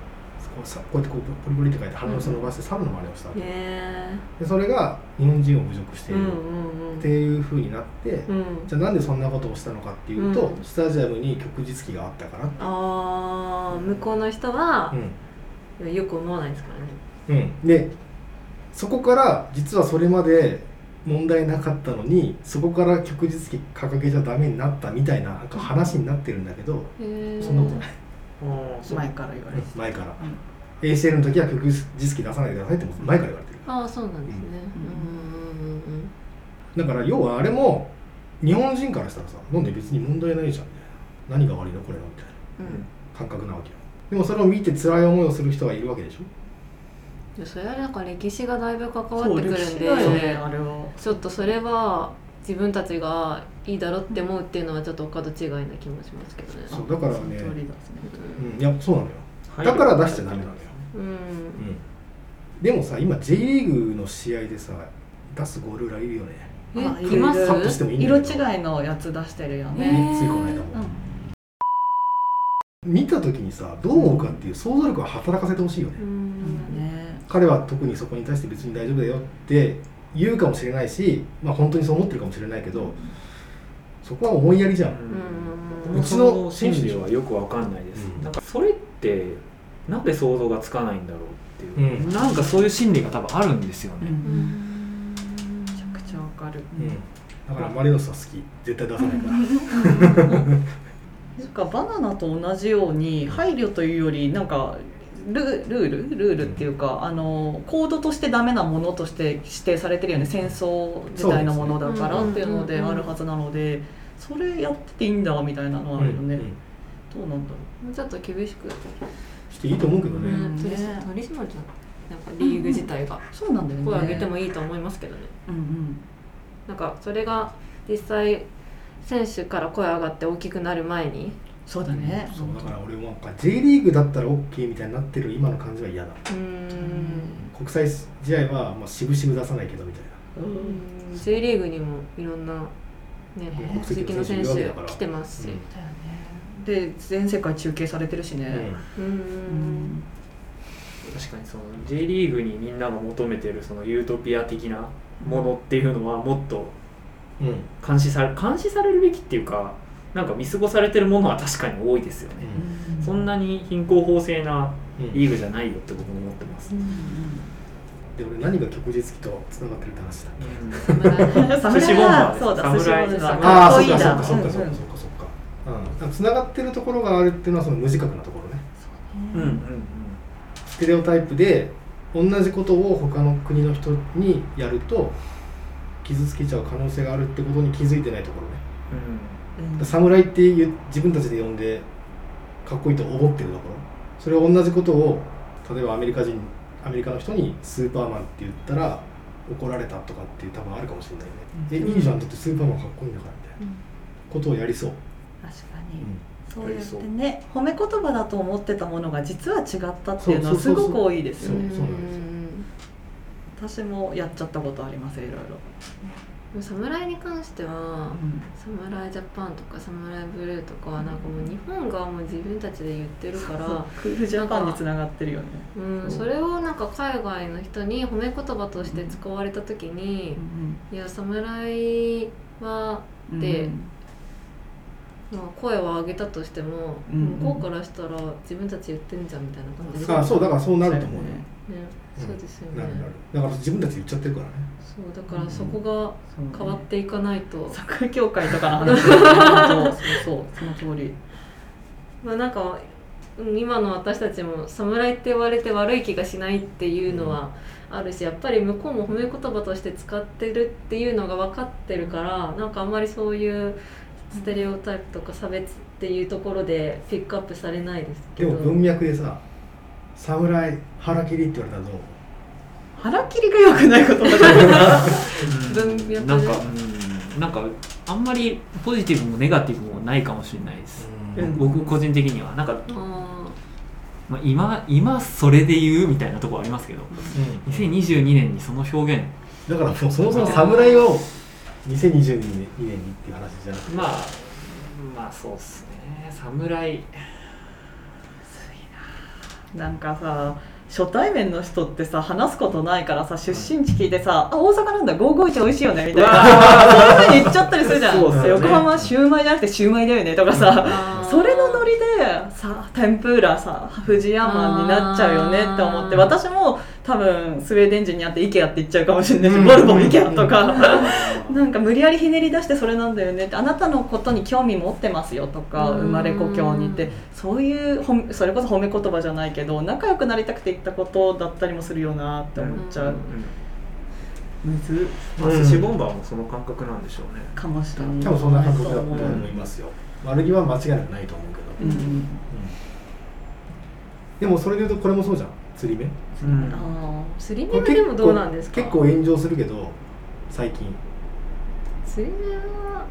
こをさこうやってこうポリポリって書いて鼻を伸ばして猿の真似をしたわけ、でそれが日本人を侮辱していうんるうん。っていうふうになって、じゃあなんでそんなことをしたのかっていうと、うん。スタジアムに旭日旗があったから。あー向こうの人はうよく思わないですからね。ん、うん、でそこから実はそれまで問題なかったのにそこから旭日旗掲げちゃダメになったみたいななんか話になってるんだけど、そんなことない、前から言われて前から、ACL の時は旭日旗出さないでくださいって前から言われてる。ああそうなんですね。ううんうんうんうんだから要はあれも日本人からしたらさなんで別に問題ないじゃんみたいな何が悪いのこれのみたいな。うん。感覚なわけよ。でもそれを見て辛い思いをする人がいるわけでしょ。いやそれはなんか歴史がだいぶ関わってくるんであれはちょっとそれは自分たちがいいだろうって思うっていうのはちょっとお門違いな気もしますけどね。そうだからねうんいやそうなのよ。だから出しちゃダメなのよ、うん。うん、でもさ今 J リーグの試合でさ出すゴール裏いるよね。えあいます？カットしてもいいんだ色けど。違いのやつ出してるよえね、ねついこの間も、見た時にさどう思うかっていう想像力を働かせてほしいよね、ううんんね。彼は特にそこに対して別に大丈夫だよって言うかもしれないしまあ本当にそう思ってるかもしれないけどそこは思いやりじゃん、うん。うちの心理はよくわかんないです、うん。なんかそれってなんで想像がつかないんだろうっていう、うん。なんかそういう心理が多分あるんですようんね、うん。めちゃくちゃわかる、うん。だからマリノスは好き。絶対出さないから。なんかバナナと同じように配慮というよりなんかルルール？ルールっていうかあのコードとしてダメなものとして指定されてるよね。戦争時代のものだからっていうのであるはずなのでそれやってていいんだみたいなのはあるよね、うんどうなんだろもうちょっと厳しく。していいと思うけどね、うん取り取り締まるじゃんなんかリーグ自体が。うそうなんだよね。声上げてもいいと思いますけどね。うんうん。なんかそれが実際選手から声上がって大きくなる前にそうだね。そうだから俺もなんか J リーグだったら OK みたいになってる今の感じは嫌だ。うーん。国際試合はまあ渋々出さないけどみたいな。うん。うん J リーグにもいろんな、ね、ね国籍の選手来てますし、だよねで全世界中継されてるしね、うん。うん。確かにその J リーグにみんなが求めてるそのユートピア的なものっていうのはもっとうんうん。監視され監視されるべきっていうかなんか見過ごされてるものは確かに多いですよね、うん。そんなに貧困法制なうん。リーグじゃないよって僕も思ってます、で俺何が旭日旗とつながってるって話だっけ？侍侍 寿司ボンバーそうだ寿司侍ボンバー。ああそっかなそっかそっかそっか。うん。そっかそうかつながってるところがあるっていうのはその無自覚なところね。うんうんうん。ステレオタイプで同じことを他の国の人にやると傷つけちゃう可能性があるってことに気づいてないところね。うんだから侍っていう自分たちで呼んでかっこいいと思ってるところそれを同じことを例えばアメリカ人アメリカの人にスーパーマンって言ったら怒られたとかっていう多分あるかもしれないね、えいいじゃんだってスーパーマンかっこいいんだからみたいなことをやりそう、確かに、そうやってね褒め言葉だと思ってたものが実は違ったっていうのはすごく多いですよね。そうそうなんですよ。私もやっちゃったことありますいろいろ、侍に関しては侍ジャパンとか侍ブルーとかはなんかもう日本がもう自分たちで言ってるからクールジャパンにつながってるよね。うん、それをなんか海外の人に褒め言葉として使われた時に「いや侍は」でまあ、声を上げたとしても、うん向こうからしたら自分たち言ってんじゃんみたいな感じで、あそうだからそうなると思うよね。ね、そうですよね。なるなる。だから自分たち言っちゃってるからね。そうだからそこが変わっていかないと、サッカー協会とかの話そうそう。そうその通り。まあなんかうん今の私たちも侍って言われて悪い気がしないっていうのはあるしやっぱり向こうも褒め言葉として使ってるっていうのが分かってるからなんかあんまりそういうステレオタイプとか差別っていうところでピックアップされないですけど。でも文脈でさ「侍腹切り」って言われたらどう？腹切りが良くない言葉じゃな。い文脈でなんか、うん、なんかあんまりポジティブもネガティブもないかもしれないです、うん。僕個人的には。なんか、あまあ、今今それで言うみたいなところありますけど。うん。2022年にその表現。だからそもそも侍を2022年にっていう話じゃなくて。まあまあそうっすね。侍なんかさ初対面の人ってさ話すことないからさ出身地聞いてさ「あ大阪なんだ551美味しいよね」みたいな。そういうふうに言っちゃったりするじゃん。ね。横浜はシューマイじゃなくてシューマイだよねとかさ。それのノリでさ天ぷらさ富士山になっちゃうよねって思って私も多分スウェーデン人に会って IKEA って言っちゃうかもしれないし、うん。ボルボ IKEA とか、うん。なんか無理やりひねり出してそれなんだよね。ってあなたのことに興味持ってますよとかうん。生まれ故郷にって。そういうほんそれこそ褒め言葉じゃないけど仲良くなりたくて言ったことだったりもするよなって思っちゃう、むずまあ、寿司ボンバーもその感覚なんでしょうね、かもしれない。多分そんな感覚だと思いますよ。悪気は間違いなくないと思うけど、うん。うん。でもそれで言うとこれもそうじゃん。釣り目うん。あ釣り目はでもどうなんですか？結構炎上するけど最近。釣り目は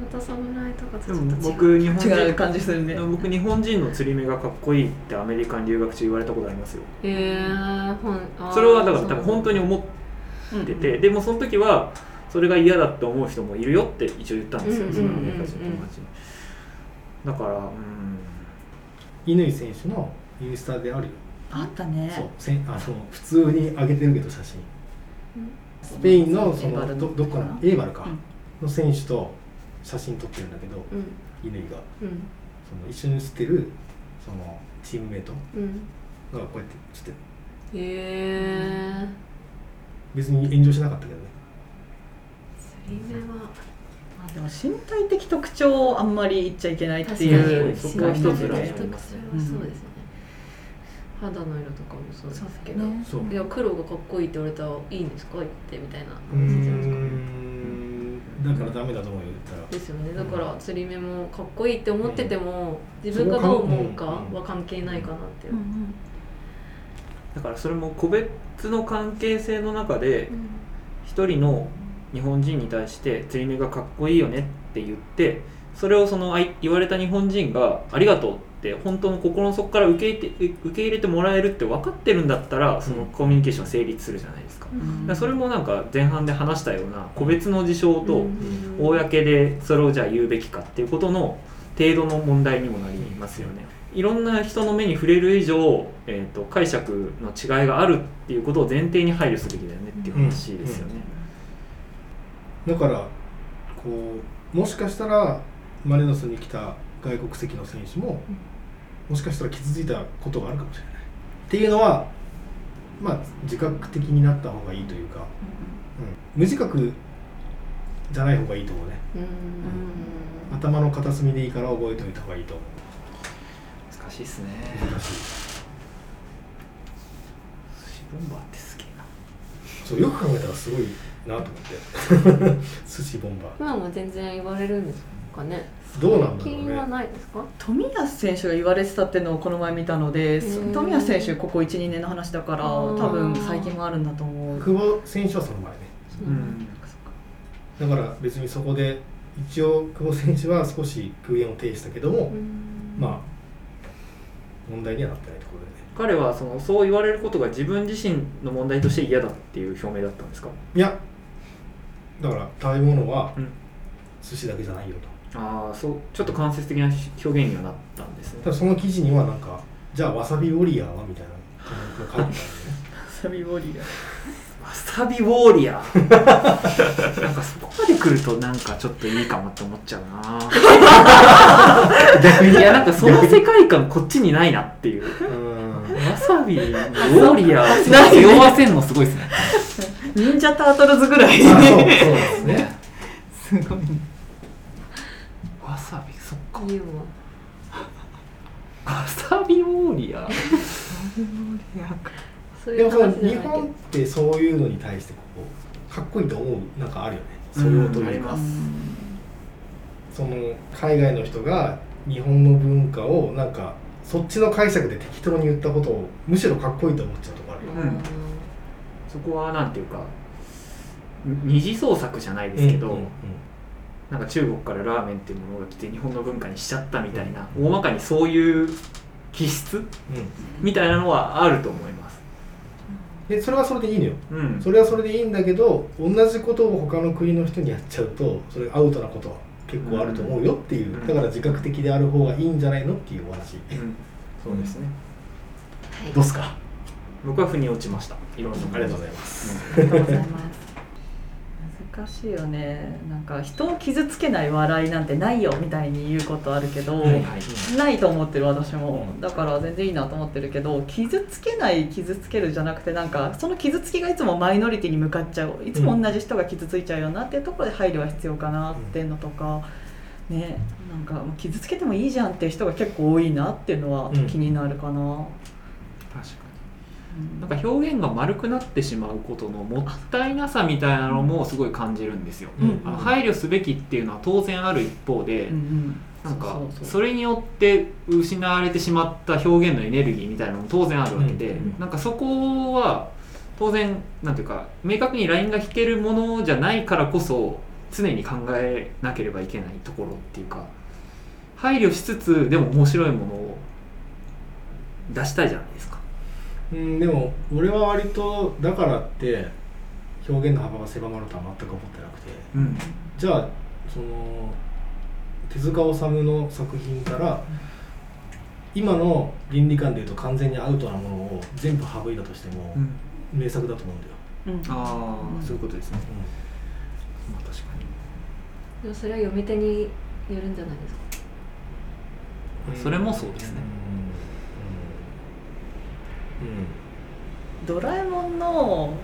また侍とかとでもちょっと違う。僕日本人ー違う感じするね。僕日本人の釣り目がかっこいいってアメリカに留学中言われたことありますよ。へえほんあーそれはだから多分本当に思ってて、でもその時はそれが嫌だって思う人もいるよって一応言ったんですよ、うんそのアメリカ人の友達に。だからうん。乾選手のインスタであるよあったね。そうせんあの普通に上げてるけど写真。スペインのそのどどっかな？エーバルか、うん。の選手と写真撮ってるんだけどうん。乾が。うん。その一緒に写ってるそのチームメイトうん。がこうやって写ってる。へえ別に炎上しなかったけどね。釣り目は。まあでも身体的特徴をあんまり言っちゃいけないっていうに。そこは一つ身体ライン的特徴はそうですね、肌の色とかもそうですけど、ねそう。いや黒がかっこいいって言われたらいいんですか言ってみたいなうー話じゃないですか？ん。だからダメだと思うよ言ったら。ですよね。だから釣り目もかっこいいって思ってても、自分がどう思うかは関係ないかなっていう、だからそれも個別の関係性の中で一人の日本人に対して釣り目がかっこいいよねって言ってそれをそのあい言われた日本人がありがとうって本当の心の底から受け入れて受け入れてもらえるって分かってるんだったらそのコミュニケーションは成立するじゃないですか,、うん。それもなんか前半で話したような個別の事象とうん公でそれをじゃあ言うべきかっていうことの程度の問題にもなりますよね。いろんな人の目に触れる以上、えー、と解釈の違いがあるっていうことを前提に配慮すべきだよねっていう話ですよね。だからこうもしかしたらマリノスに来た外国籍の選手も、もしかしたら傷ついたことがあるかもしれない。っていうのはまあ自覚的になった方がいいというか、うん。無自覚じゃない方がいいと思うね。うん。頭の片隅でいいから覚えておいた方がいいと。思難しいっすね。う難しい寿司ボンバーってすげえな。そうよく考えたらすごいなと思って。寿司ボンバー。今も全然言われるんですかね。どうなんだろう最近はねないですか？富安選手が言われてたっていうのをこの前見たのでうん富安選手ここ12年の話だから多分最近もあるんだと思う。久保選手はその前ね。うん。だ。から別にそこで一応久保選手は少し空言を呈したけども、まあ問題にはなってないところでね。彼はそのそう言われることが自分自身の問題として嫌だっていう表明だったんですか？いやだから食べ物はうん。寿司だけじゃないよとああそうちょっと間接的な表現にはなったんですね。ただその記事にはなんかじゃあわさびウォリアーはみたいなコメントが書いてたんでねサビボリわさびウォーリアー。なんかそこまで来るとなんかちょっといいかもって思っちゃうな。逆いやなんかその世界観こっちにないなっていう。うん。わさびウォーリアー。を背負わせんのすごいですね。忍者タートルズぐらい。あそうそうですね。すごいわさびそっかユーモわさびウォーリア？ーそういでもそのう話じゃ日ないけ？ど本ってそういうのに対してこうかっこいいと思うなんかあるよね。素養というか、うんあります。その海外の人が日本の文化をなんかそっちの解釈で適当に言ったことをむしろかっこいいと思っちゃうとこあるよ、うん。そこはなんていうか二次創作じゃないですけど、うんうんなんか中国からラーメンっていうものが来て日本の文化にしちゃったみたいな大まかにそういう気質？うん。みたいなのはあると思います。でそれはそれでいいのよ。うん、それはそれでいいんだけど同じことを他の国の人にやっちゃうとそれアウトなことは結構あると思うよっていう、うん。だから自覚的である方がいいんじゃないのっていうお話、うん。そうですね。どうっすか？僕は腑に落ちました。いろんなありがとうございます、ありがとうございます難しいよね。なんか人を傷つけない笑いなんてないよみたいに言うことあるけど、はいはい。ないと思ってる私も。だから全然いいなと思ってるけど傷つけない傷つけるじゃなくてなんかその傷つきがいつもマイノリティに向かっちゃう。いつも同じ人が傷ついちゃうよなっていうところで配慮は必要かなっていうのとか、ね。なんか傷つけてもいいじゃんっていう人が結構多いなっていうのはうん気になるかな。確かうんに。なんか表現が丸くなってしまうことのもったいなさみたいなのもすごい感じるんですよ。うんあの配慮すべきっていうのは当然ある一方で、なんかそれによって失われてしまった表現のエネルギーみたいなのも当然あるわけで、なんかそこは当然なんていうか明確にラインが引けるものじゃないからこそ常に考えなければいけないところっていうか配慮しつつでも面白いものを出したいじゃないですか。うん、でも俺は割とだからって表現の幅が狭まるとは全く思ってなくて。うん。じゃあその手塚治虫の作品から今の倫理観でいうと完全にアウトなものを全部省いたとしても名作だと思うんだよ、うん。ああそういうことですね。うまあ確かに。でもそれは読み手によるんじゃないですか？んそれもそうですね。うんドラえもんの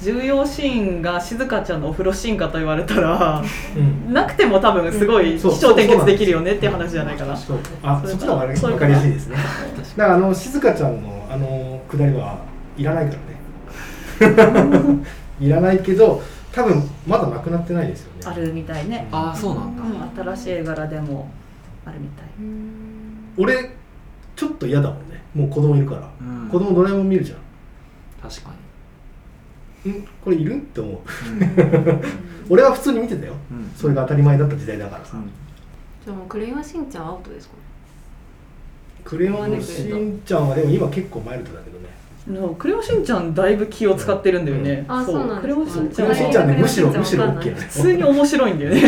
重要シーンが静香ちゃんのお風呂シーンかと言われたらうん。なくても多分すごいうん。そう。起承転結できるよねっていう話じゃないかな。そう。あそっちの方が分か。りやすいですね。だからあの静香ちゃんのあのくだりはいらないからね。いらないけど多分まだなくなってないですよね。あるみたいね。ああそうなんだ。うん、新しい絵柄でもあるみたい。俺ちょっと嫌だもんねもう子供いるから、うん。子供ドラえもん見るじゃ確かんん？これいる？って思う。に。うん。俺は普通に見てたよ。うん。それが当たり前だった時代だから。さ、うん。じゃあもうクレヨンしんちゃんアウトですか？クレヨンしんちゃんはでも今結構マイルドだけど。ねのクレヨンしんちゃんだいぶ気を使ってるんだよね。うん。あそう。なんクですか。レヨンしんちゃんしんちゃんねはいむしろむしろ普通に面白いんだよね。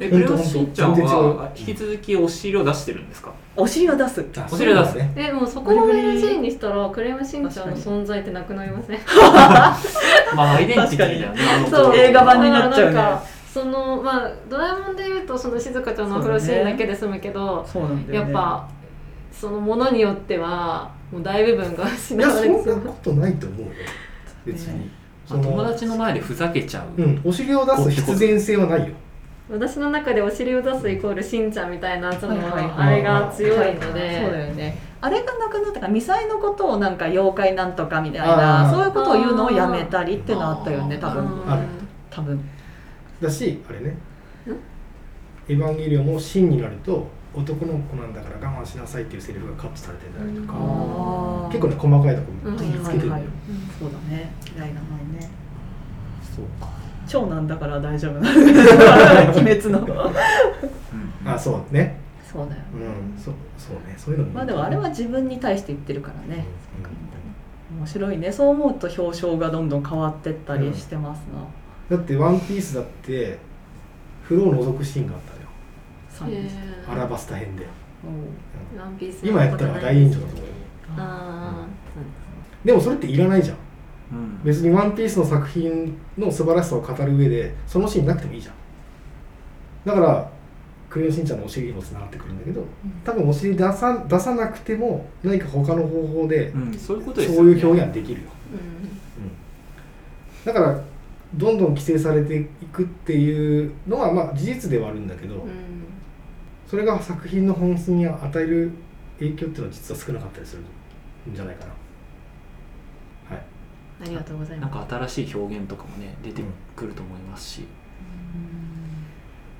えクレヨンしんちゃんは引き続きお尻を出してるんですか？お尻は出す。あお尻出すえもうそこを NG にしたらクレヨンしんちゃんの存在ってなくなりません？まあアイデンティティだよね。そう。映画版になっちゃうね。だからなんかそのまあドラえもんで言うとその静香ちゃんのお風呂シーンだけで済むけど。やっぱそのものによってはもう大部分が失われてしまう。そんなことないと思うよ。別に、ね。その友達の前でふざけちゃう、うんお尻を出す必然性はないよ。私の中でお尻を出すイコールしんちゃんみたいなそのはいはいあれが強いのはいそうだでよね。あれがなくなったから、ミサイのことをなんか妖怪なんとかみたいあな、ー。そういうことを言うのをやめたりっていうのあったよね、多分。ある。多分。だしあれね。エヴァンゲリオンも真になると男の子なんだから我慢しなさいっていうセリフがカットされてたりとか、あー結構ね細かいとこ気をつけてる。んだよ、はいはい。そうだね。嫌いなのね。そうか。長男だから大丈夫なの。鬼滅の。うん。あそうね。そうだよ。うん。そうそうね。そういうのも。まあでもあれは自分に対して言ってるからね。うん。面白いね。そう思うと表彰がどんどん変わってったりしてますな、だって「ワンピースだって風呂を覗くシーンがあったのよそうですアラバスタ編で。うん。ワンピース今やったら大炎上だと思う。よあでもそれっていらないじゃん。うん。別に「ワンピースの作品の素晴らしさを語る上でそのシーンなくてもいいじゃん。だから「クレヨンしんちゃん」のお尻にもつながってくるんだけど多分お尻出さ出さなくても何か他の方法でうんそういうことですそうう表現はできるよ、ーうん。だからどんどん規制されていくっていうのはまあ事実ではあるんだけど、うんそれが作品の本質に与える影響っていうのは実は少なかったりするんじゃないかな。はい。ありがとうございなんますか新しい表現とかもね出てくると思いますし、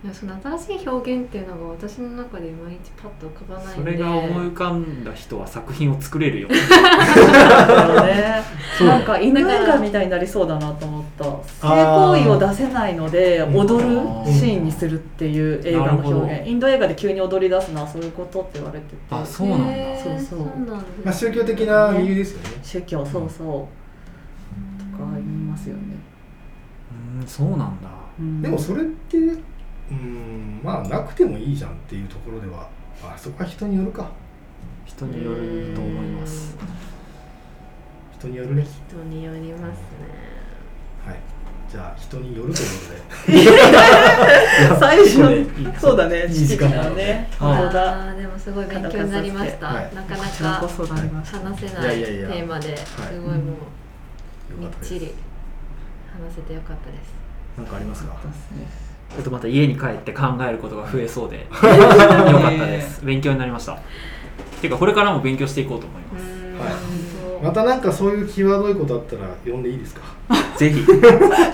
いやその新しい表現っていうのが私の中でいまいちパッと浮かばないんで。それが思い浮かんだ人は作品を作れるよ。そうね。そうなんか犬映画みたいになりそうだなと思った。性行為を出せないのでうん。踊るシーンにするっていう映画の表現。インド映画で急に踊り出すのはそういうことって言われてて。あそうなんだ。そうそう。なんだ。まあ、宗教的な理由ですよね。宗教そうそう。とか言いますよね、うんそうなんだ。うん。でもそれってうんまあなくてもいいじゃんっていうところではあそこは人によるか。人によると思います。人によるね。人によりますね。はい。じゃあ人によるということで。最初そうだね。時間だね。あーでもすごい勉強になりました、はい。なかなか話せないテーマですごいもうよみっちり話せてよかったです。なんかありますか？ちょっとまた家に帰って考えることが増えそうで。よかったです。勉強になりました。ていうかこれからも勉強していこうと思います。はい。またなんかそういう際どいことあったら呼んでいいですか？ぜひ。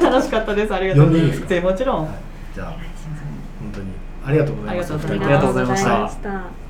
楽しかったです。ありがとうございます。もちろん、はい。じゃあ本当にありがとうございました。ありがとうございました